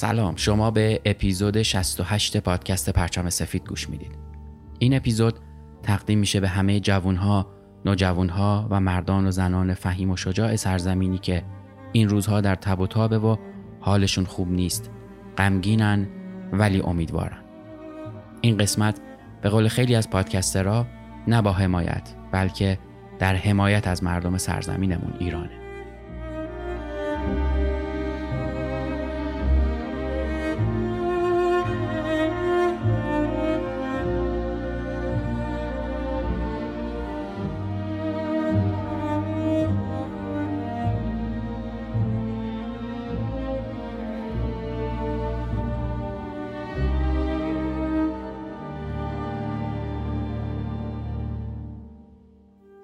سلام. شما به اپیزود 68 پادکست پرچم سفید گوش می‌دید. این اپیزود تقدیم میشه به همه جوانها، نوجوانها و مردان و زنان فهیم و شجاع سرزمینی که این روزها در تب و تابه و حالشون خوب نیست. غمگینن ولی امیدوارن. این قسمت به قول خیلی از پادکسترها نه با حمایت بلکه در حمایت از مردم سرزمینمون ایرانه.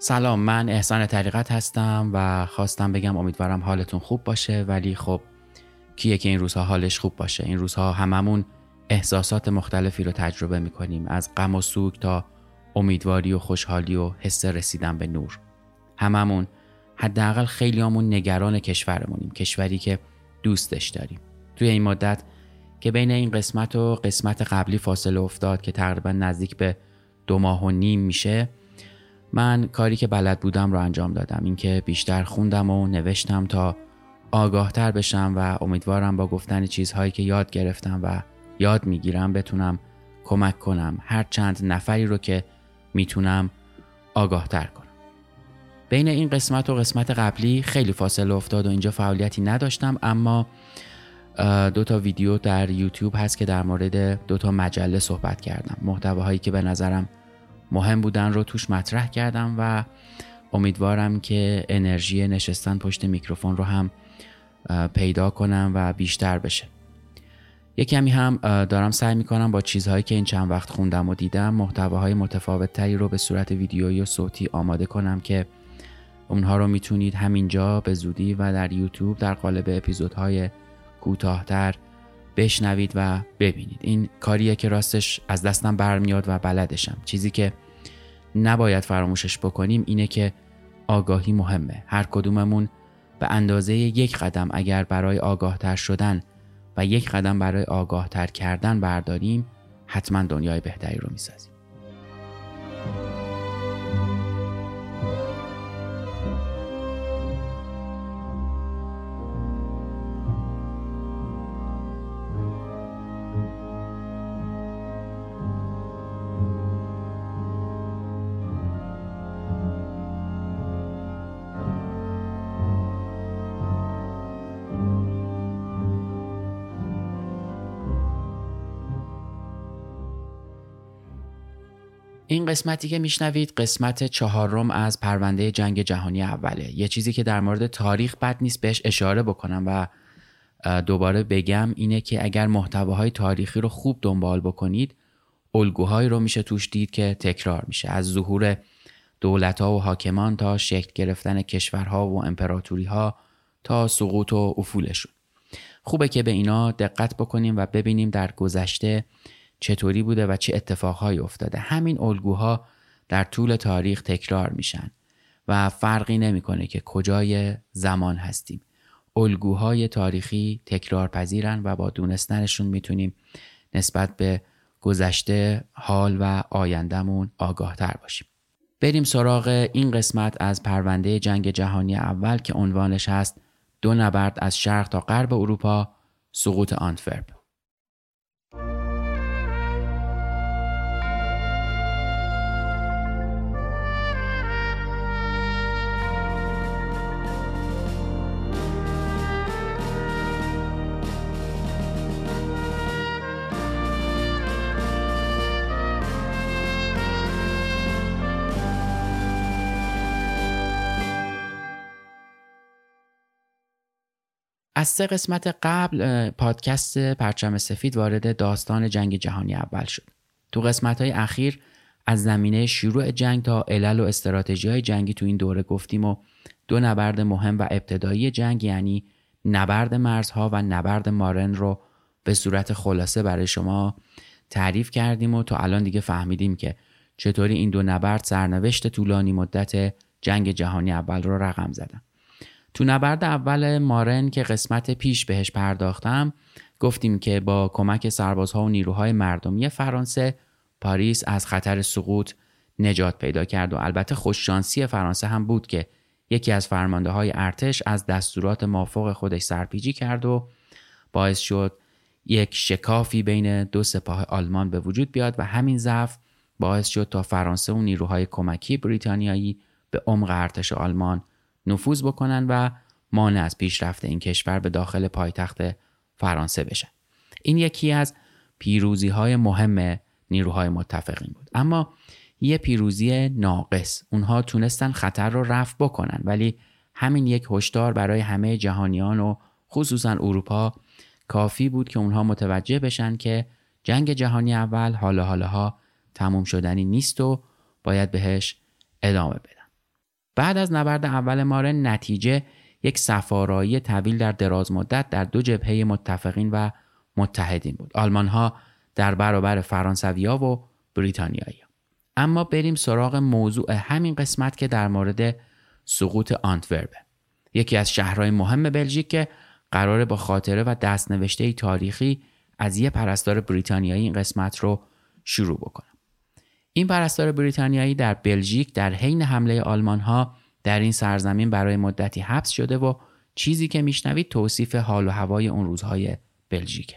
سلام من احسان طریقت هستم و خواستم بگم امیدوارم حالتون خوب باشه ولی خب کیه که این روزها حالش خوب باشه؟ این روزها هممون احساسات مختلفی رو تجربه می‌کنیم از غم و سوگ تا امیدواری و خوشحالی و حس رسیدن به نور. هممون حداقل خیلیامون نگران کشورمونیم کشوری که دوستش داریم. توی این مدت که بین این قسمت و قسمت قبلی فاصله افتاد که تقریبا نزدیک به دو ماه و نیم میشه من کاری که بلد بودم رو انجام دادم اینکه بیشتر خوندم و نوشتم تا آگاهتر بشم و امیدوارم با گفتن چیزهایی که یاد گرفتم و یاد می‌گیرم بتونم کمک کنم هر چند نفری رو که می‌تونم آگاهتر کنم. بین این قسمت و قسمت قبلی خیلی فاصله افتاد و اینجا فعالیتی نداشتم اما دو تا ویدیو در یوتیوب هست که در مورد دو تا مجله صحبت کردم. محتواهایی که به نظرم مهم بودن رو توش مطرح کردم و امیدوارم که انرژی نشستن پشت میکروفون رو هم پیدا کنم و بیشتر بشه. یه کمی هم دارم سعی می‌کنم با چیزهایی که این چند وقت خوندم و دیدم محتواهای متفاوت تری رو به صورت ویدیویی و صوتی آماده کنم که اونها رو می‌تونید همینجا به زودی و در یوتیوب در قالب اپیزودهای کوتاهتر بشنوید و ببینید. این کاریه که راستش از دستم برمیاد و بلدشم. چیزی که نباید فراموشش بکنیم اینه که آگاهی مهمه. هر کدوممون به اندازه یک قدم اگر برای آگاهتر شدن و یک قدم برای آگاهتر کردن برداریم حتما دنیای بهتری رو می‌سازیم. قسمتی که میشنوید قسمت چهارم از پرونده جنگ جهانی اوله. یه چیزی که در مورد تاریخ بد نیست بهش اشاره بکنم و دوباره بگم اینه که اگر محتواهای تاریخی رو خوب دنبال بکنید الگوهایی رو میشه توش دید که تکرار میشه. از ظهور دولت ها و حاکمان تا شکل گرفتن کشورها و امپراتوری ها تا سقوط و افولشون. خوبه که به اینا دقت بکنیم و ببینیم در گذشته چطوری بوده و چه اتفاقهایی افتاده. همین الگوها در طول تاریخ تکرار میشن و فرقی نمی‌کنه که کجای زمان هستیم. الگوهای تاریخی تکرار پذیرن و با دونستنشون می‌تونیم نسبت به گذشته حال و آیندهمون آگاه تر باشیم. بریم سراغ این قسمت از پرونده جنگ جهانی اول که عنوانش هست دو نبرد از شرق تا غرب اروپا سقوط آنتورپ از سه قسمت قبل پادکست پرچم سفید وارد داستان جنگ جهانی اول شد. تو قسمت های اخیر از زمینه شروع جنگ تا علل و استراتژی های جنگی تو این دوره گفتیم و دو نبرد مهم و ابتدایی جنگ یعنی نبرد مرزها و نبرد مارن رو به صورت خلاصه برای شما تعریف کردیم و تا الان دیگه فهمیدیم که چطوری این دو نبرد سرنوشت طولانی مدت جنگ جهانی اول رو رقم زدن. تو نبرد اول مارن که قسمت پیش بهش پرداختم گفتیم که با کمک سربازها و نیروهای مردمی فرانسه پاریس از خطر سقوط نجات پیدا کرد و البته خوششانسی فرانسه هم بود که یکی از فرمانده های ارتش از دستورات مافوق خودش سرپیچی کرد و باعث شد یک شکافی بین دو سپاه آلمان به وجود بیاد و همین ضعف باعث شد تا فرانسه و نیروهای کمکی بریتانیایی به عمق ارتش آلمان نفوذ بکنن و مانع از پیشرفت این کشور به داخل پایتخت فرانسه بشه این یکی از پیروزی های مهم نیروهای متفقین بود. اما یه پیروزی ناقص. اونها تونستن خطر رو رفع بکنن ولی همین یک هشدار برای همه جهانیان و خصوصا اروپا کافی بود که اونها متوجه بشن که جنگ جهانی اول حالا حالاها تموم شدنی نیست و باید بهش ادامه بدن بعد از نبرد اول مارن نتیجه یک سفارایی طویل در دراز مدت در دو جبهه متفقین و متحدین بود. آلمان ها در برابر فرانسویا و بریتانیایی اما بریم سراغ موضوع همین قسمت که در مورد سقوط آنتوربه یکی از شهرهای مهم بلژیک که قراره با خاطره و دستنوشته تاریخی از یه پرستار بریتانیایی این قسمت رو شروع بکنم این پرستار بریتانیایی در بلژیک در حین حمله آلمان ها در این سرزمین برای مدتی حبس شده و چیزی که میشنوید توصیف حال و هوای اون روزهای بلژیکه.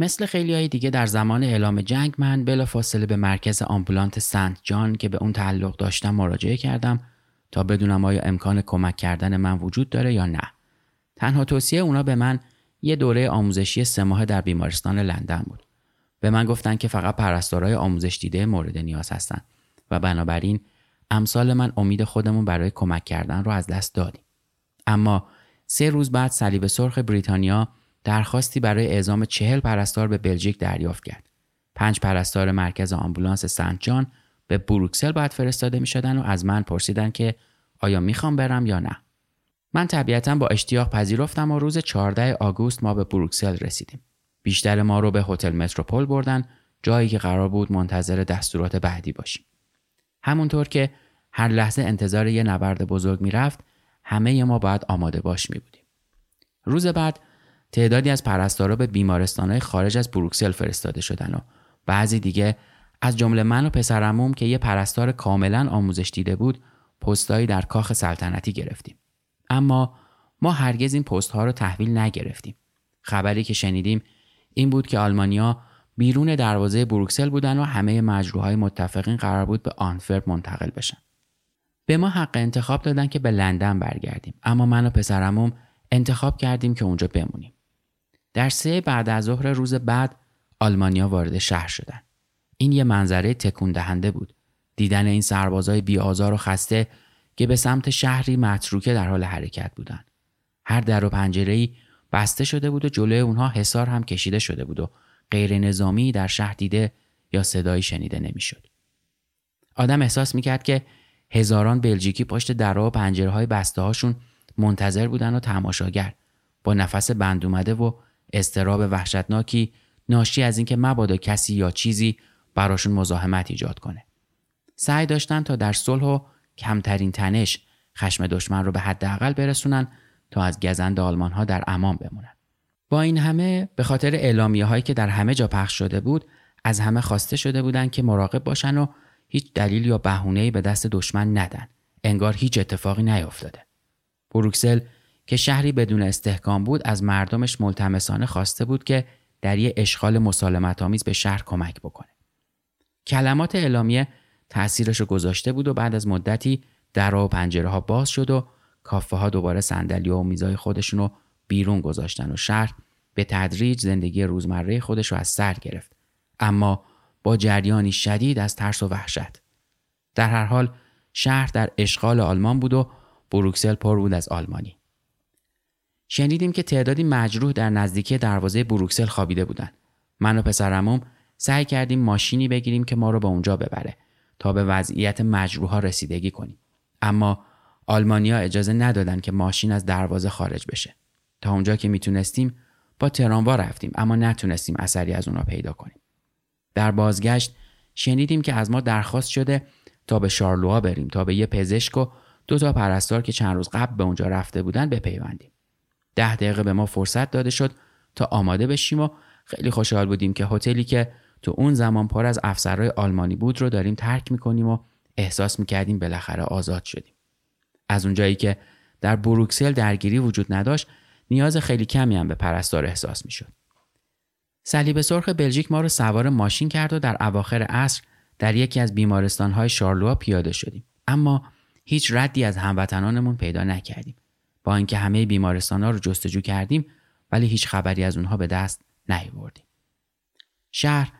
مثل خیلی های دیگه در زمان اعلام جنگ من بلا فاصله به مرکز آمبولانت سنت جان که به اون تعلق داشتم مراجعه کردم تا بدونم آیا امکان کمک کردن من وجود داره یا نه. تنها توصیه اونا به من یه دوره آموزشی سه ماه در بیمارستان لندن بود. به من گفتن که فقط پرستارای آموزش دیده مورد نیاز هستن و بنابراین امثال من امید خودمون برای کمک کردن رو از دست دادیم. اما سه روز بعد صلیب سرخ بریتانیا درخواستی برای اعزام چهل پرستار به بلژیک دریافت کرد. پنج پرستار مرکز آمبولانس سنت جان به بروکسل باید فرستاده می شدن و از من پرسیدن که آیا می‌خوام برم یا نه. من طبیعتا با اشتیاق پذیرفتم و روز 14 آگوست ما به بروکسل رسیدیم. بیشتر ما رو به هتل متروپول بردن جایی که قرار بود منتظر دستورات بعدی باشیم. همونطور که هر لحظه انتظار یه نبرد بزرگ می‌رفت همه ما باید آماده باش می بودیم. روز بعد تعدادی از پرستارا به بیمارستانهای خارج از بروکسل فرستاده شدن و بعضی دیگه از جمله من و پسرموم که یه پرستار کاملا آموزش دیده بود پستایی در کاخ سلطنتی گرفتیم. اما ما هرگز این پست ها رو تحویل نگرفتیم. خبری که شنیدیم این بود که آلمانیا بیرون دروازه بروکسل بودن و همه مجروحهای متفقین قرار بود به آنفرپ منتقل بشن. به ما حق انتخاب دادن که به لندن برگردیم اما من و پسرموم انتخاب کردیم که اونجا بمونیم. در سه بعد از ظهر روز بعد آلمانیا وارد شهر شدن. این یه منظره تکون دهنده بود. دیدن این سربازای بیآزار و خسته که به سمت شهری متروکه در حال حرکت بودند. هر در و پنجره‌ای بسته شده بود و جلوی اونها حصار هم کشیده شده بود و غیر نظامی در شهر دیده یا صدایی شنیده نمی‌شد. آدم احساس می‌کرد که هزاران بلژیکی پشت درها و پنجره های بسته هاشون منتظر بودن و تماشاگر با نفس بند اومده و استراب وحشتناکی ناشی از اینکه مبادا کسی یا چیزی براشون مزاحمت ایجاد کنه. سعی داشتن تا در صلح و کمترین تنش خشم دشمن رو به حداقل برسونن تا از گزند آلمان ها در امان بمونن. با این همه به خاطر اعلامیه هایی که در همه جا پخش شده بود از همه خواسته شده بودند که مراقب باشن و هیچ دلیل یا بهونه‌ای به دست دشمن ندن. انگار هیچ اتفاقی نیفتاده. بروکسل که شهری بدون استحکام بود از مردمش ملتمسانه خواسته بود که در یه اشغال مسالمت آمیز به شهر کمک بکنه. کلمات اعلامیه تأثیرش رو گذاشته بود و بعد از مدتی در و پنجره ها باز شد و کافه ها دوباره صندلی و میزای خودشون رو بیرون گذاشتن و شهر به تدریج زندگی روزمره خودش رو از سر گرفت. اما با جریانی شدید از ترس و وحشت. در هر حال شهر در اشغال آلمان بود و بروکسل پر بود از آلمانی. شنیدیم که تعدادی مجروح در نزدیکی دروازه بروکسل خوابیده بودند. من و پسرموم سعی کردیم ماشینی بگیریم که ما رو به اونجا ببره تا به وضعیت مجروحها رسیدگی کنیم. اما آلمانیا اجازه ندادن که ماشین از دروازه خارج بشه. تا اونجا که می‌تونستیم با تراموا رفتیم اما نتونستیم اثری از اونا پیدا کنیم. در بازگشت شنیدیم که از ما درخواست شده تا به شارلوها بریم تا به یه پزشک و دو تا پرستار که چند روز قبل به اونجا رفته بودن بپیوندیم. ده دقیقه به ما فرصت داده شد تا آماده بشیم و خیلی خوشحال بودیم که هتلی که تو اون زمان پر از افسرهای آلمانی بود رو داریم ترک می‌کنیم و احساس می‌کردیم بالاخره آزاد شدیم. از اونجایی که در بروکسل درگیری وجود نداشت نیاز خیلی کمی هم به پرستار احساس می‌شد. صلیب سرخ بلژیک ما رو سوار ماشین کرد و در اواخر عصر در یکی از بیمارستانهای شارلوها پیاده شدیم. اما هیچ ردی از هموطنانمون پیدا نکردیم. اینکه همه بیمارستان ها رو جستجو کردیم ولی هیچ خبری از اونها به دست نیاوردیم. شهر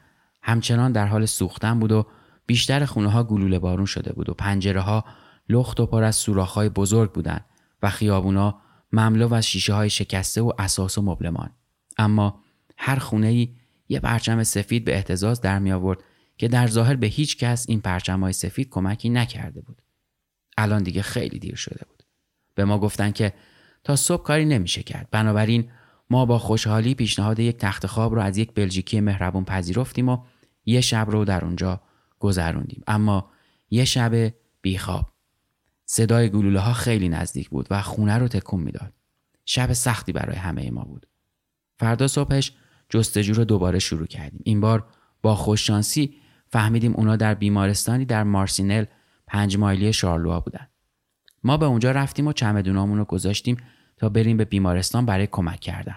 همچنان در حال سوختن بود و بیشتر خونه ها گلوله بارون شده بود و پنجره ها لخت و پر از های بزرگ بودند و خیابونا مملو از شیشه های شکسته و اساس و مبلمان. اما هر خونه ای یه پرچم سفید به احتزاز در می آورد که در ظاهر به هیچ کس این پرچم های سفید کمکی نکرده بود. الان دیگه خیلی دیر شده بود. به ما گفتن که تا صبح کاری نمیشه کرد. بنابراین ما با خوشحالی پیشنهاد یک تخت خواب رو از یک بلژیکی مهربون پذیرفتیم و یه شب رو در اونجا گذروندیم. اما یه شب بیخواب صدای گلوله ها خیلی نزدیک بود و خونه رو تکون می‌داد. شب سختی برای همه ما بود. فردا صبحش جستجو رو دوباره شروع کردیم. این بار با خوششانسی فهمیدیم اونا در بیمارستانی در مارسینل پنج مایلی شارلوها بودن. ما به اونجا رفتیم و چمدونامون رو گذاشتیم تا بریم به بیمارستان برای کمک کردن.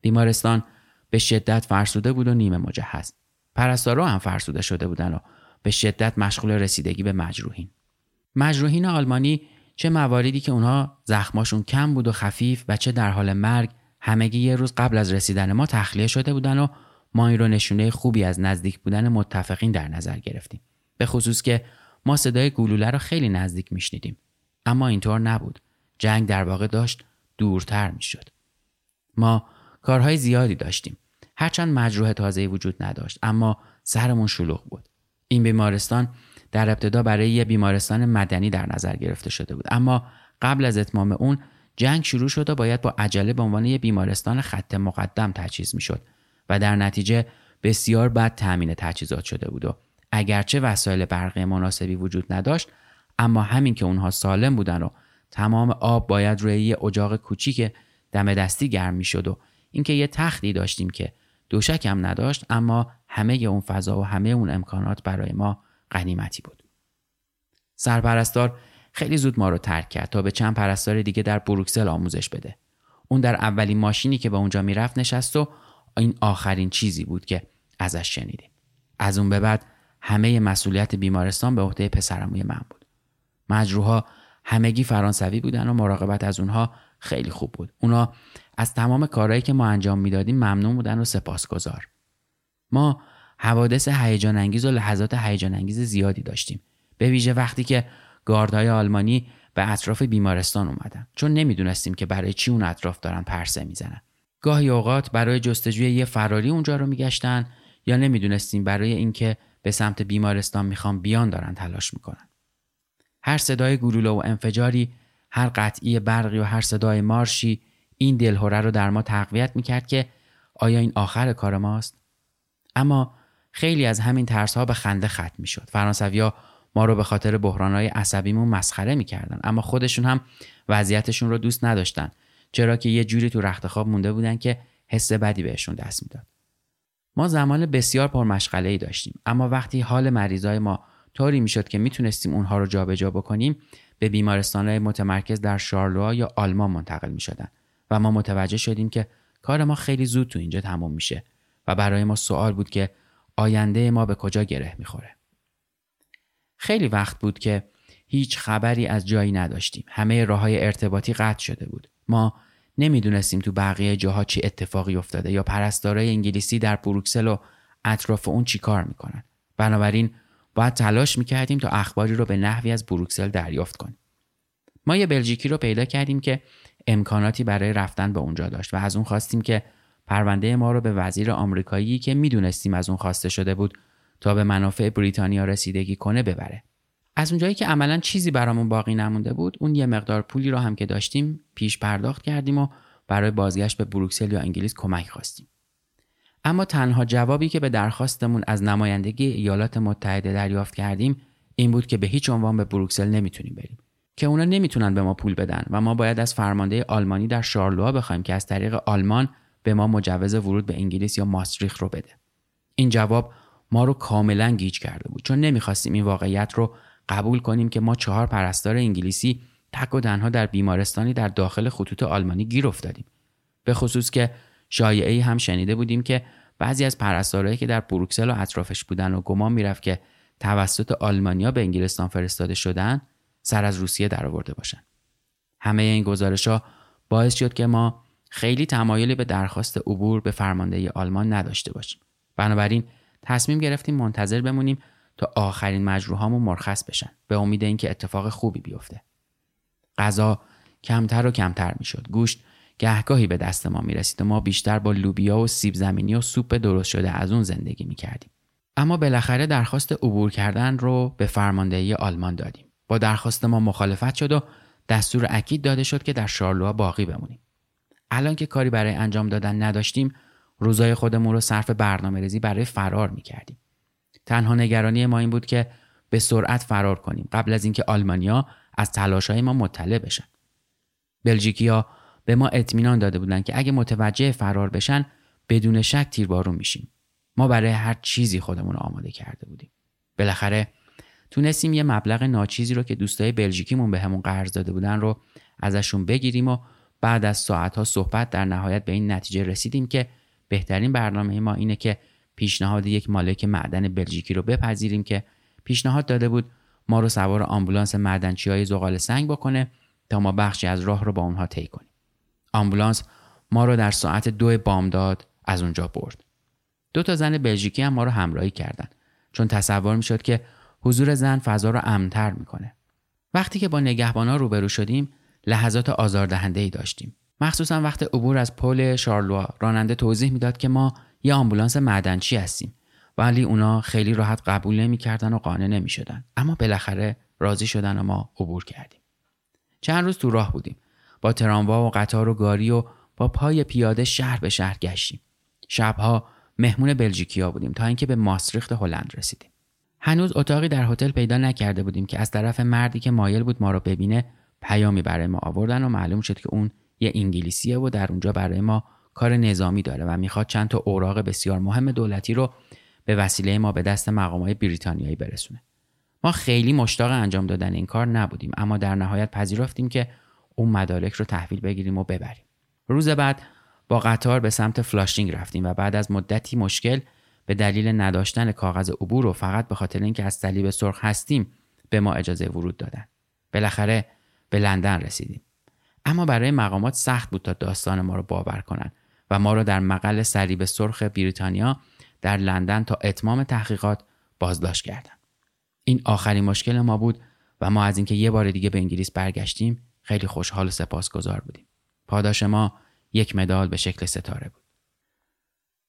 بیمارستان به شدت فرسوده بود و نیمه مجهز. پرستارا هم فرسوده شده بودن و به شدت مشغول رسیدگی به مجروحین. مجروحین آلمانی چه مواردی که اونها زخماشون کم بود و خفیف و چه در حال مرگ همگی یه روز قبل از رسیدن ما تخلیه شده بودن و ما این رو نشونه خوبی از نزدیک بودن متفقین در نظر گرفتیم. به خصوص که ما صدای گلوله رو خیلی نزدیک میشنیدیم. اما اینطور نبود. جنگ در واقع داشت دورتر می‌شد. ما کارهای زیادی داشتیم. هرچند مجروح تازه وجود نداشت اما سرمون شلوغ بود. این بیمارستان در ابتدا برای یه بیمارستان مدنی در نظر گرفته شده بود. اما قبل از اتمام اون جنگ شروع شد و باید با عجله به عنوان یه بیمارستان خط مقدم تجهیز می‌شد و در نتیجه بسیار بد تأمین تجهیزات شده بود و اگرچه وسایل برقی مناسبی وجود نداشت اما همین که اونها سالم بودن و تمام آب باید روی یه اجاق کوچیک دم دستی گرم می‌شد و اینکه یه تختی داشتیم که دوشک هم نداشت اما همه اون فضا و همه اون امکانات برای ما غنیمتی بود. سرپرستار خیلی زود ما رو ترک کرد تا به چند پرستار دیگه در بروکسل آموزش بده. اون در اولین ماشینی که به اونجا می‌رفت نشست و این آخرین چیزی بود که ازش شنیدیم. از اون به بعد همه مسئولیت بیمارستان به عهده پسرموی من بود. مجروها همگی فرانسوی بودن و مراقبت از اونها خیلی خوب بود. اونا از تمام کارهایی که ما انجام می‌دادیم ممنون بودن و سپاسگزار. ما حوادث هیجان انگیز و لحظات هیجان انگیز زیادی داشتیم. به ویژه وقتی که گاردهای آلمانی به اطراف بیمارستان اومدن. چون نمی‌دونستیم که برای چی اون اطراف دارن پرسه می‌زنن. گاهی اوقات برای جستجوی یه فراری اونجا رو میگشتن یا نمی‌دونستیم برای اینکه به سمت بیمارستان می‌خوام بیان دارن تلاش می‌کنن. هر صدای گلوله و انفجاری هر قطعی برقی و هر صدای مارشی این دلهوره رو در ما تقویت می‌کرد که آیا این آخر کار ماست؟ اما خیلی از همین ترس ها به خنده ختم می‌شد. فرانسویا ما رو به خاطر بحرانهای عصبیمون مسخره می‌کردن. اما خودشون هم وضعیتشون رو دوست نداشتن. چرا که یه جوری تو رخت خواب مونده بودن که حس بدی بهشون دست می‌داد. ما زمان بسیار پرمشغله ای داشتیم. اما وقتی حال مریضای ما طوری می‌شد که می‌تونستیم اونها رو جابجا بکنیم به بیمارستانهای متمرکز در شارلوا یا آلمان منتقل می‌شدن. و ما متوجه شدیم که کار ما خیلی زود تو اینجا تموم میشه و برای ما سوال بود که آینده ما به کجا گره می‌خوره. خیلی وقت بود که هیچ خبری از جایی نداشتیم. همه راه های ارتباطی قطع شده بود. ما نمی‌دونستیم تو بقیه جاها چی اتفاقی افتاده یا پرستارای انگلیسی در بروکسل و اطراف اون چی کار می‌کنن. بنابراین باید تلاش می‌کردیم تا اخباری رو به نحوی از بروکسل دریافت کنیم. ما یه بلژیکی رو پیدا کردیم که امکاناتی برای رفتن به اونجا داشت و از اون خواستیم که پرونده ما رو به وزیر آمریکایی که می‌دونستیم از اون خواسته شده بود تا به منافع بریتانیا رسیدگی کنه ببره. از اونجایی که عملا چیزی برامون باقی نمونده بود اون یه مقدار پولی رو هم که داشتیم پیش پرداخت کردیم و برای بازگشت به بروکسل یا انگلیس کمک خواستیم. اما تنها جوابی که به درخواستمون از نمایندگی ایالات متحده دریافت کردیم این بود که به هیچ عنوان به بروکسل نمی‌تونیم بریم. که اونا نمی‌تونن به ما پول بدن و ما باید از فرمانده آلمانی در شارلوها بخوایم که از طریق آلمان به ما مجوز ورود به انگلیس یا ماستریخ رو بده. این جواب ما رو کاملا گیج کرده بود چون نمی‌خواستیم این واقعیت رو قبول کنیم که ما چهار پرستار انگلیسی تک و تنها در بیمارستانی در داخل خطوط آلمانی گیر افتادیم. به خصوص که شایعه هم شنیده بودیم که بعضی از پرستارهایی که در بروکسل و اطرافش بودن و گمان می‌رفت که توسط آلمانیا به انگلستان فرستاده شدن سر از روسیه درآورده باشن. همه این گزارش ها باعث شد که ما خیلی تمایلی به درخواست عبور به فرماندهی آلمان نداشته باشیم. بنابراین تصمیم گرفتیم منتظر بمونیم تا آخرین مجروحامون مرخص بشن به امید اینکه اتفاق خوبی بیفته. غذا کمتر و کمتر می‌شد. گوشت گهگاهی به دست ما می‌رسید و ما بیشتر با لوبیا و سیب زمینی و سوپ درست شده از اون زندگی می‌کردیم. اما بالاخره درخواست عبور کردن رو به فرماندهی آلمان دادیم. با درخواست ما مخالفت شد و دستور اکید داده شد که در شارلوها باقی بمونیم. الان که کاری برای انجام دادن نداشتیم روزای خودمون رو صرف برنامه ریزی برای فرار می‌کردیم. تنها نگرانی ما این بود که به سرعت فرار کنیم قبل از اینکه آلمانیا از تلاشهای ما مطلع بشن. بلژیکیا به ما اطمینان داده بودند که اگه متوجه فرار بشن بدون شک تیربارون میشیم. ما برای هر چیزی خودمون آماده کرده بودیم. بالاخره تونستیم یه مبلغ ناچیزی رو که دوستای بلژیکیمون به همون قرض داده بودن رو ازشون بگیریم و بعد از ساعتها صحبت در نهایت به این نتیجه رسیدیم که بهترین برنامه ما اینه که پیشنهاد یک مالک معدن بلژیکی رو بپذیریم که پیشنهاد داده بود ما رو سوار آمبولانس معدنچی های زغال سنگ بکنه تا ما بخشی از راه رو با اونها طی کنیم. آمبولانس ما رو در ساعت دو بامداد از اونجا برد. دو تا زن بلژیکی هم ما رو همراهی کردند چون تصور می‌شد که حضور زن فضا رو امنتر می‌کنه. وقتی که با نگهبانا روبرو شدیم لحظات آزاردهنده ای داشتیم. مخصوصا وقت عبور از پل شارلوا راننده توضیح می‌داد که ما یه آمبولانس معدنچی هستیم. ولی اونا خیلی راحت قبول نمی‌کردن و قانع نمی‌شدن. اما بالاخره راضی شدن و ما عبور کردیم. چند روز تو راه بودیم. با تراموا و قطار و گاری و با پای پیاده شهر به شهر گشتیم. شبها مهمون بلژیکیا بودیم تا اینکه به ماستریخت هلند رسیدیم. هنوز اتاقی در هتل پیدا نکرده بودیم که از طرف مردی که مایل بود ما رو ببینه پیامی برای ما آوردن و معلوم شد که اون یه انگلیسیه و در اونجا برای ما کار نظامی داره و می‌خواد چند تا اوراق بسیار مهم دولتی رو به وسیله ما به دست مقامات بریتانیایی برسونه. ما خیلی مشتاق انجام دادن این کار نبودیم اما در نهایت پذیرفتیم که اون مدارک رو تحویل بگیریم و ببریم روز بعد با قطار به سمت فلاشینگ رفتیم و بعد از مدتی مشکل به دلیل نداشتن کاغذ عبور و فقط به خاطر اینکه از صلیب سرخ هستیم به ما اجازه ورود دادن. بالاخره به لندن رسیدیم. اما برای مقامات سخت بود تا داستان ما رو باور کنند و ما را در مقل صلیب سرخ بریتانیا در لندن تا اتمام تحقیقات بازداشت کردند. این آخرین مشکل ما بود و ما از اینکه یه بار دیگه به انگلیس برگشتیم خیلی خوشحال و سپاسگزار بودیم. پاداش ما یک مدال به شکل ستاره بود.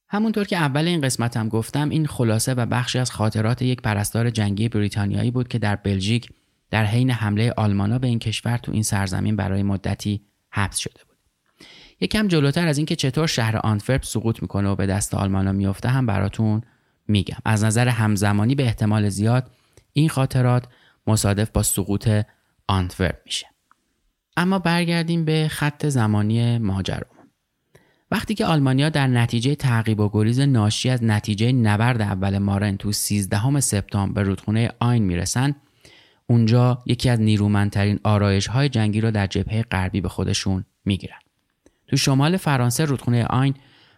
همونطور که اول این قسمت هم گفتم این خلاصه و بخشی از خاطرات یک پرستار جنگی بریتانیایی بود که در بلژیک در حین حمله آلمانا به این کشور تو این سرزمین برای مدتی حبس شده بود. یکم جلوتر از اینکه چطور شهر آنتورپ سقوط می‌کنه و به دست آلمانا میفته هم براتون میگم. از نظر همزمانی به احتمال زیاد این خاطرات مصادف با سقوط آنتورپ میشه. اما برگردیم به خط زمانی ماجرا. وقتی که آلمانیا در نتیجه تعقیب و گریز ناشی از نتیجه نبرد اول مارن تو 13 سپتامبر به رودخونه آین می‌رسن اونجا یکی از نیرومندترین آرایش های جنگی را در جبهه غربی به خودشون می‌گیرن تو شمال فرانسه رودخونه آین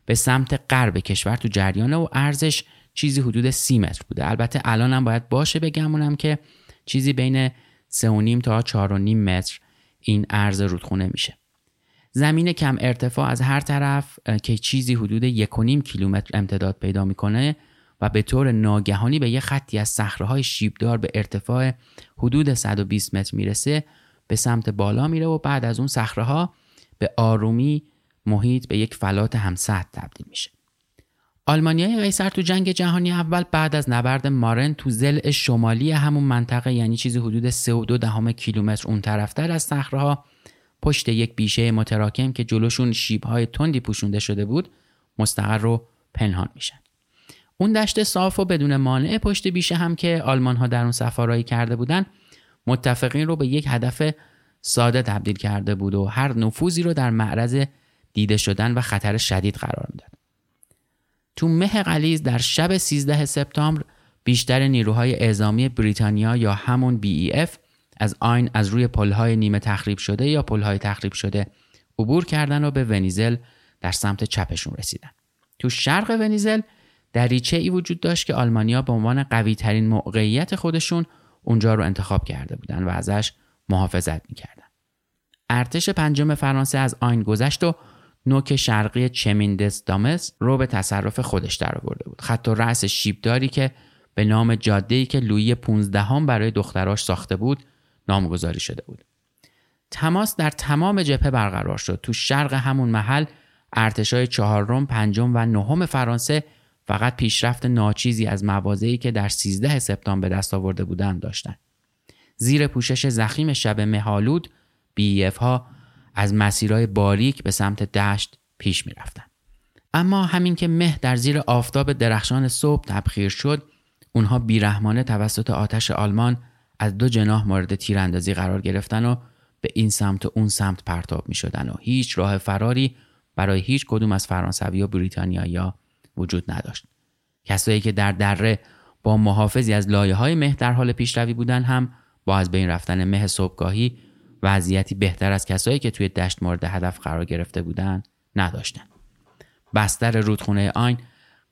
به سمت غرب کشور تو جریانه و ارزش چیزی حدود سی متر بوده البته الان هم باید باشه بگمونم که چیزی بین 3.5 تا 4.5 متر این ارز رودخونه میشه زمین کم ارتفاع از هر طرف که چیزی حدود یکونیم کیلومتر امتداد پیدا می‌کنه و به طور ناگهانی به یه خطی از صخره شیبدار به ارتفاع حدود 120 متر می‌رسه به سمت بالا میره و بعد از اون صخره ها به آرومی محیط به یک فلات همسط تبدیل میشه. آلمانیای قیصر تو جنگ جهانی اول بعد از نبرد مارن تو زل شمالی همون منطقه یعنی چیزی حدود 3.2 دهم کیلومتر اون طرفتر از صخره ها پشت یک بیشه متراکم که جلوشون شیبهای تندی پوشونده شده بود مستقر رو پنهان میشن اون دشت صاف و بدون مانع پشت بیشه هم که آلمان ها در اون سفارایی کرده بودن متفقین رو به یک هدف ساده تبدیل کرده بود و هر نفوذی رو در معرض دیده شدن و خطر شدید قرار می‌داد. تو مه قلیز در شب 13 سپتامبر بیشتر نیروهای اعزامی بریتانیا یا همون BEF از آین از روی پلهای نیمه تخریب شده یا پلهای تخریب شده عبور کردن و به ونیزل در سمت چپشون رسیدن. تو شرق ونیزل دریچه ای وجود داشت که آلمانیا به عنوان قوی ترین موقعیت خودشون اونجا رو انتخاب کرده بودن و ازش محافظت می‌کردن. ارتش پنجم فرانسه از آین گذشت و نوک شرقی چمیندس دامس رو به تصرف خودش درآورده بود. خط و رأس شیبداری که به نام جاده‌ای که لویی 15 برای دختراش ساخته بود نامگذاری شده بود. تماس در تمام جبهه برقرار شد. تو شرق همون محل ارتشای چهارم، پنجم و نهم فرانسه فقط پیشرفت ناچیزی از مواضعی که در 13 سپتامبر به دست آورده بودند داشتند. زیر پوشش زخیم شب مهالود بیف ها از مسیرهای باریک به سمت دشت پیش می رفتن. اما همین که مه در زیر آفتاب درخشان صبح تبخیر شد اونها بیرحمانه توسط آتش آلمان از دو جناح مورد تیراندازی قرار گرفتن و به این سمت و اون سمت پرتاب می شدن و هیچ راه فراری برای هیچ کدوم از فرانسوی و بریتانیایی وجود نداشت. کسایی که در دره با محافظی از لایه های مه در حال پیشروی بودن هم با از بین رفتن مه صبحگاهی وضعیتی بهتر از کسایی که توی دشت مورد هدف قرار گرفته بودند نداشتند. بستر رودخونه آین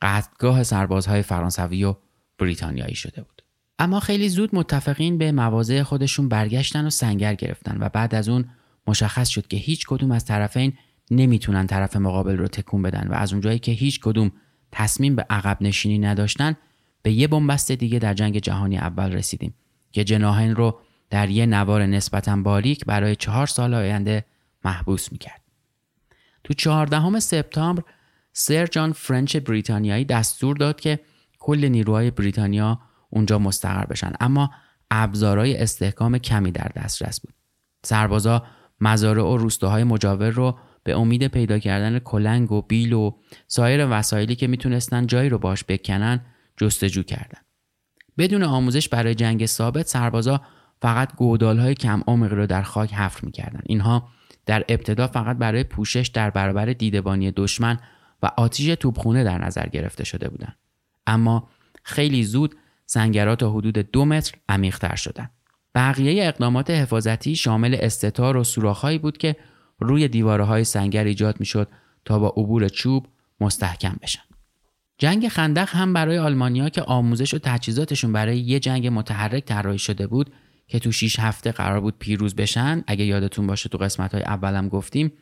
قصدگاه سربازهای فرانسوی و بریتانیایی شده بود. اما خیلی زود متفقین به مواضع خودشون برگشتن و سنگر گرفتن و بعد از اون مشخص شد که هیچ کدوم از طرفین نمی‌تونن طرف مقابل رو تکون بدن و از اونجایی که هیچ کدوم تصمیم به عقب نشینی نداشتن به یه بنبست دیگه در جنگ جهانی اول رسیدیم که جناهین رو در یه نوار نسبتا باریک برای چهار سال آینده محبوس می‌کرد. تو چهاردهم سپتامبر سر جان فرنچ بریتانیایی دستور داد که کل نیروهای بریتانیا اونجا مستقر بشن. اما ابزارهای استحکام کمی در دسترس بود. سربازا مزارع و روستاهای مجاور رو به امید پیدا کردن کلنگ و بیل و سایر وسایلی که می‌تونستن جایی رو باش بکنن جستجو کردن. بدون آموزش برای جنگ ثابت سربازا فقط گودال کم عمقی رو در خاک حفر می‌کردن اینها در ابتدا فقط برای پوشش در برابر دیدبانی دشمن و آتیش توپخونه در نظر گرفته شده بودند اما خیلی زود سنگرات تا حدود دو متر عمیقتر شدند. بقیه اقدامات حفاظتی شامل استتار و سوراخهایی بود که روی دیواره های سنگر ایجاد می‌شد تا با عبور چوب مستحکم بشن. جنگ خندق هم برای آلمانیا که آموزش و تجهیزاتشون برای یه جنگ متحرک طراحی شده بود که تو 6 هفته قرار بود پیروز بشن اگه یادتون باشه تو قسمت های اولم گفتیم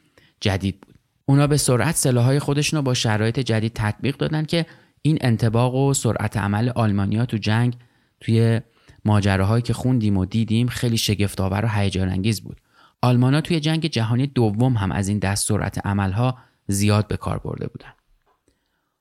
جدید بود. اونا به سرعت سلاحهای خودشون رو با شرایط جدید تطبیق دادن که این انتباق و سرعت عمل آلمانیا تو جنگ توی ماجراهایی که خوندیم و دیدیم خیلی شگفتآور و هیجان انگیز بود. آلمانا توی جنگ جهانی دوم هم از این دست سرعت عملها زیاد به کار برده بودن.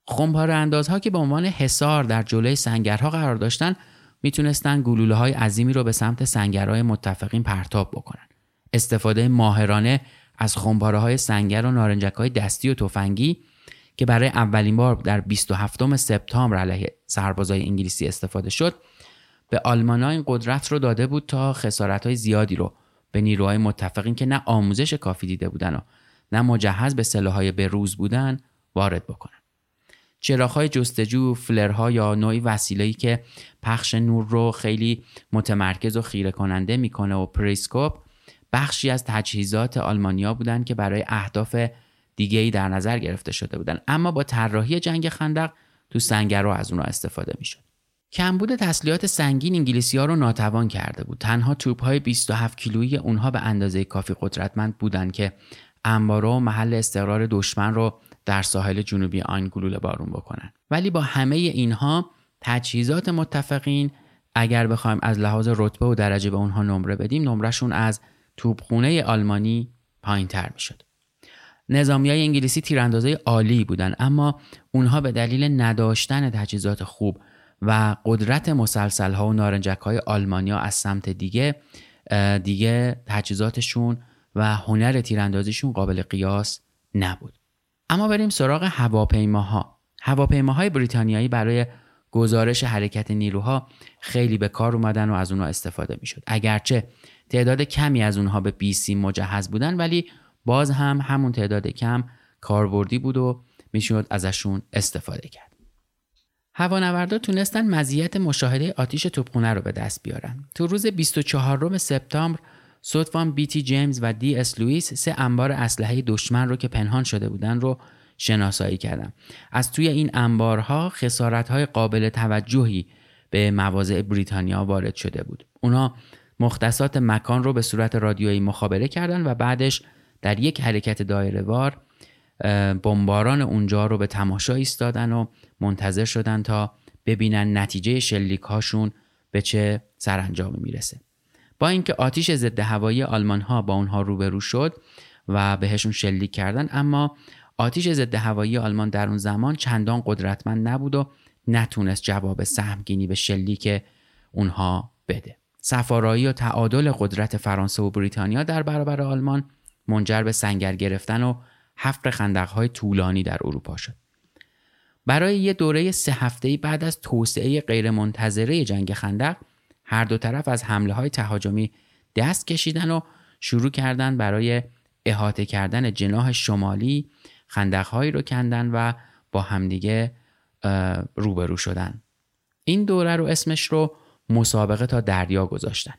خمپار اندازها که به عنوان حصار در جلوی سنگرها قرار داشتن می‌تونستن گلوله های عظیمی رو به سمت سنگرهای متفقین پرتاب بکنن. استفاده ماهرانه از خمپاره های سنگر و نارنجک های دستی و تفنگی که برای اولین بار در 27 سپتامبر علیه سربازای انگلیسی استفاده شد به آلمانا این قدرت رو داده بود تا خسارت های زیادی رو به نیروهای متفقین که نه آموزش کافی دیده بودن و نه مجهز به سلاحهای بروز بودن وارد بکنن. چراغهای جستجو flare ها یا نوعی وسیله‌ای که پخش نور رو خیلی متمرکز و خیره کننده می‌کنه و پریسکوپ بخشی از تجهیزات آلمانیا بودند که برای اهداف دیگه ای در نظر گرفته شده بودند اما با طراحی جنگ خندق تو سنگر رو از اونها استفاده می‌شد. کمبود تسلیحات سنگین انگلیسی ها رو ناتوان کرده بود. تنها توپ های 27 کیلویی اونها به اندازه کافی قدرتمند بودند که انبارو و محل استقرار دشمن رو در ساحل جنوبی آن گلوله بارون بکنن. ولی با همه اینها تجهیزات متفقین اگر بخوایم از لحاظ رتبه و درجه به اونها نمره بدیم نمرشون از توپخونه آلمانی پایین تر می‌شد. نظامی های انگلیسی تیراندازه عالی بودن اما اونها به دلیل نداشتن تجهیزات خوب و قدرت مسلسل ها و نارنجک های آلمانیا از سمت دیگه دیگه تجهیزاتشون و هنر تیراندازیشون قابل قیاس نبود. اما بریم سراغ هواپیماها. هواپیماهای بریتانیایی برای گزارش حرکت نیروها خیلی به کار اومدن و از اونها استفاده می‌شد. اگرچه تعداد کمی از اونها به بی سی مجهز بودن ولی باز هم همون تعداد کم کاربردی بود و می‌شد ازشون استفاده کرد. هوانوردا تونستن مزیت مشاهده آتیش توپخونه رو به دست بیارن. تو روز 24 سپتامبر صدفان بیتی جیمز و دی اس لوئیس سه انبار اسلحه دشمن رو که پنهان شده بودن رو شناسایی کردم از توی این انبارها خسارت‌های قابل توجهی به مواضع بریتانیا وارد شده بود. اونا مختصات مکان رو به صورت رادیویی مخابره کردن و بعدش در یک حرکت دایره وار بمباران اونجا رو به تماشا ایستادن و منتظر شدن تا ببینن نتیجه شلیک هاشون به چه سرانجامی می‌رسه. با اینکه آتیش ضد هوایی آلمان ها با اونها روبرو شد و بهشون شلیک کردن اما آتیش ضد هوایی آلمان در اون زمان چندان قدرتمند نبود و نتونست جواب سهمگینی به شلیک اونها بده. سفارایی و تعادل قدرت فرانسه و بریتانیا در برابر آلمان منجر به سنگر گرفتن و حفر خندقهای طولانی در اروپا شد. برای یه دوره سه هفته بعد از توسعه غیرمنتظره جنگ خندق هر دو طرف از حمله های تهاجمی دست کشیدن و شروع کردن برای احاطه کردن جناح شمالی خندقهایی رو کندن و با همدیگه روبرو شدن این دوره رو اسمش رو مسابقه تا دریا گذاشتن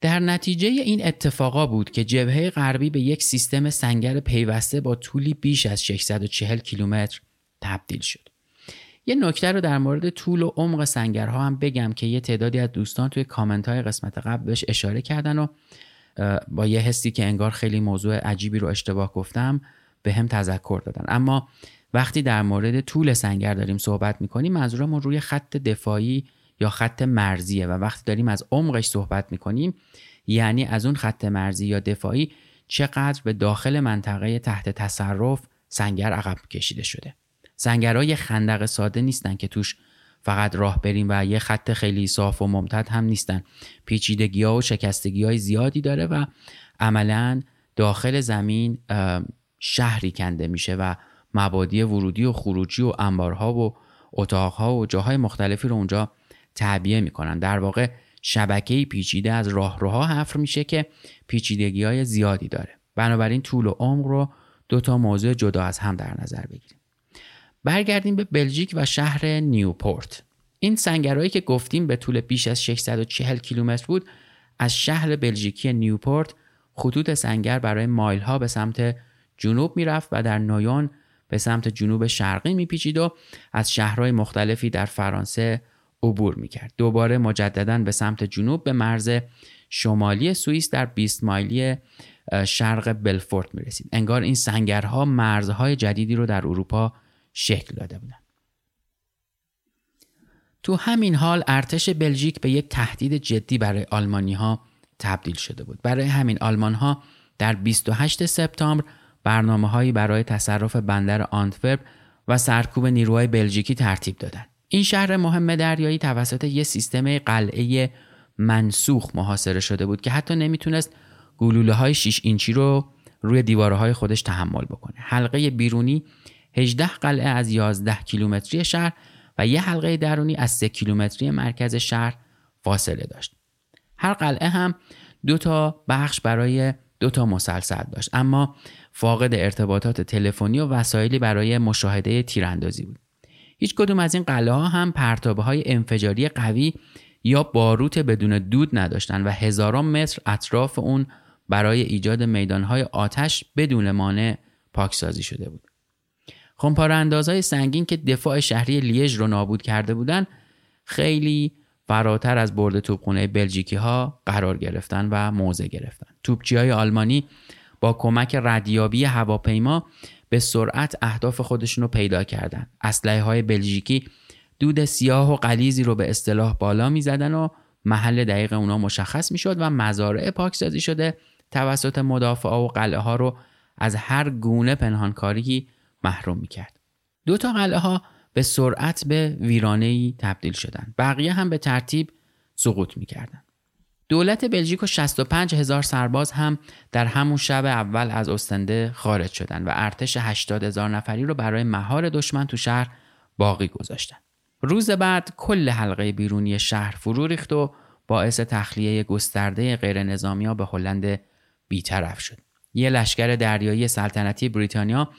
در نتیجه این اتفاقا بود که جبهه غربی به یک سیستم سنگر پیوسته با طولی بیش از 640 کیلومتر تبدیل شد. یه نکته رو در مورد طول و عمق سنگرها هم بگم که یه تعدادی از دوستان توی کامنت های قسمت قبل بهش اشاره کردن و با یه حسی که انگار خیلی موضوع عجیبی رو اشتباه گفتم به هم تذکر دادن. اما وقتی در مورد طول سنگر داریم صحبت می‌کنیم منظورمون روی خط دفاعی یا خط مرزیه و وقتی داریم از عمقش صحبت می‌کنیم یعنی از اون خط مرزی یا دفاعی چقدر به داخل منطقه تحت تصرف سنگر عقب کشیده شده. سنگرهای خندق ساده نیستن که توش فقط راه بریم و یه خط خیلی صاف و ممتد هم نیستن. پیچیدگی ها و شکستگی های زیادی داره و عملا داخل زمین شهری کنده میشه و مبادی ورودی و خروجی و انبارها و اتاقها و جاهای مختلفی رو اونجا تعبیه می‌کنن. در واقع شبکه پیچیده از راهروها حفر میشه که پیچیدگی های زیادی داره. بنابراین طول و عمق رو دو تا موضوع جدا از هم در نظر بگیریم. برگردیم به بلژیک و شهر نیوپورت این سنگرهایی که گفتیم به طول بیش از 640 کیلومتر بود از شهر بلژیکی نیوپورت خطوط سنگر برای مایل ها به سمت جنوب می‌رفت و در نویون به سمت جنوب شرقی میپیچید و از شهرهای مختلفی در فرانسه عبور می‌کرد. دوباره مجددا به سمت جنوب به مرز شمالی سوئیس در 20 مایلی شرق بلفورت می‌رسید. انگار این سنگرها مرزهای جدیدی رو در اروپا شکل داده بودند. تو همین حال ارتش بلژیک به یک تهدید جدی برای آلمانی ها تبدیل شده بود. برای همین آلمان ها در 28 سپتامبر برنامه هایی برای تصرف بندر آنتورپ و سرکوب نیروهای بلژیکی ترتیب دادند. این شهر مهم دریایی توسط یک سیستم قلعه منسوخ محاصره شده بود که حتی نمی‌تونست گلوله های 6 اینچی رو روی دیواره های خودش تحمل بکنه. حلقه بیرونی 18 قلعه از 11 کیلومتری شهر و یه حلقه درونی از 3 کیلومتری مرکز شهر فاصله داشت. هر قلعه هم دو تا بخش برای دو تا مسلسل داشت اما فاقد ارتباطات تلفنی و وسایلی برای مشاهده تیراندازی بود. هیچ کدوم از این قلعه ها هم پرتابه های انفجاری قوی یا باروت بدون دود نداشتند و هزاران متر اطراف اون برای ایجاد میدانهای آتش بدون مانع پاکسازی شده بود. خمپاره اندازهای سنگین که دفاع شهری لیژ رو نابود کرده بودند خیلی فراتر از برد توپخونه بلژیکی ها قرار گرفتن و موضع گرفتن. توپچی های آلمانی با کمک ردیابی هواپیما به سرعت اهداف خودشون رو پیدا کردن. اسلحه های بلژیکی دود سیاه و قلیزی رو به اصطلاح بالا می زدن و محل دقیق اونا مشخص می شد و مزارع پاکسازی شده توسط مدافعه و قلعه ها رو از هر گونه پنهانکاری محروم می کرد. دو تا قلعه ها به سرعت به ویرانه تبدیل شدند. بقیه هم به ترتیب سقوط می کردن. دولت بلژیک و 65 هزار سرباز هم در همون شب اول از استنده خارج شدند و ارتش 80 هزار نفری رو برای مهار دشمن تو شهر باقی گذاشتن. روز بعد کل حلقه بیرونی شهر فرو ریخت و باعث تخلیه گسترده غیر نظامی ها به هلند بیطرف شد. یه لشکر دریایی سلطنتی بریتانیا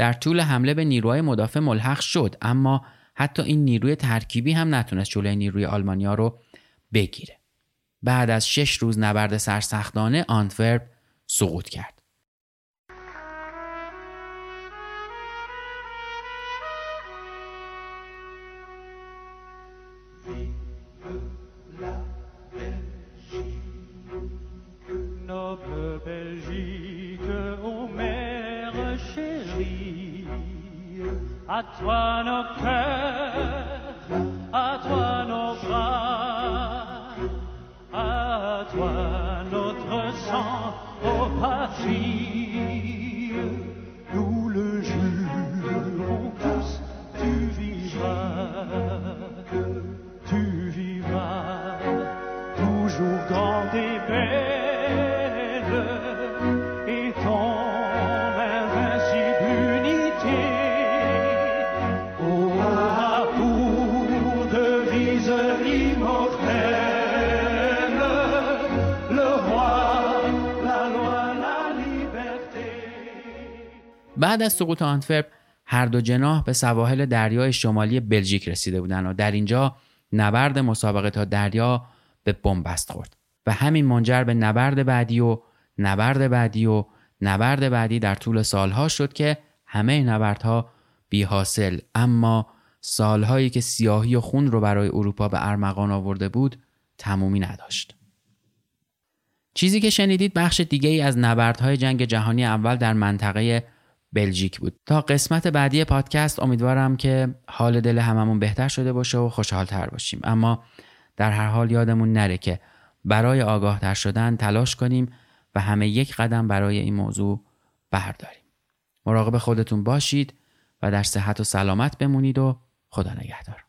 در طول حمله به نیروهای مدافع ملحق شد اما حتی این نیروی ترکیبی هم نتونست جلوی نیروی آلمانیا رو بگیره. بعد از شش روز نبرد سرسختانه آنتورپ سقوط کرد. I'd want. بعد از سقوط آنتورپ هر دو جناح به سواحل دریای شمالی بلژیک رسیده بودند و در اینجا نبرد مسابقه تا دریا به بنبست خورد و همین منجر به نبرد بعدی و نبرد بعدی و نبرد بعدی در طول سالها شد که همه نبردها بی حاصل اما سالهایی که سیاهی و خون رو برای اروپا به ارمغان آورده بود تمومی نداشت. چیزی که شنیدید بخش دیگه ای از نبردهای جنگ جهانی اول در منطقه بلژیک بود. تا قسمت بعدی پادکست امیدوارم که حال دل هممون بهتر شده باشه و خوشحالتر باشیم. اما در هر حال یادمون نره که برای آگاه تر شدن تلاش کنیم و همه یک قدم برای این موضوع برداریم. مراقب خودتون باشید و در صحت و سلامت بمونید و خدا نگهدار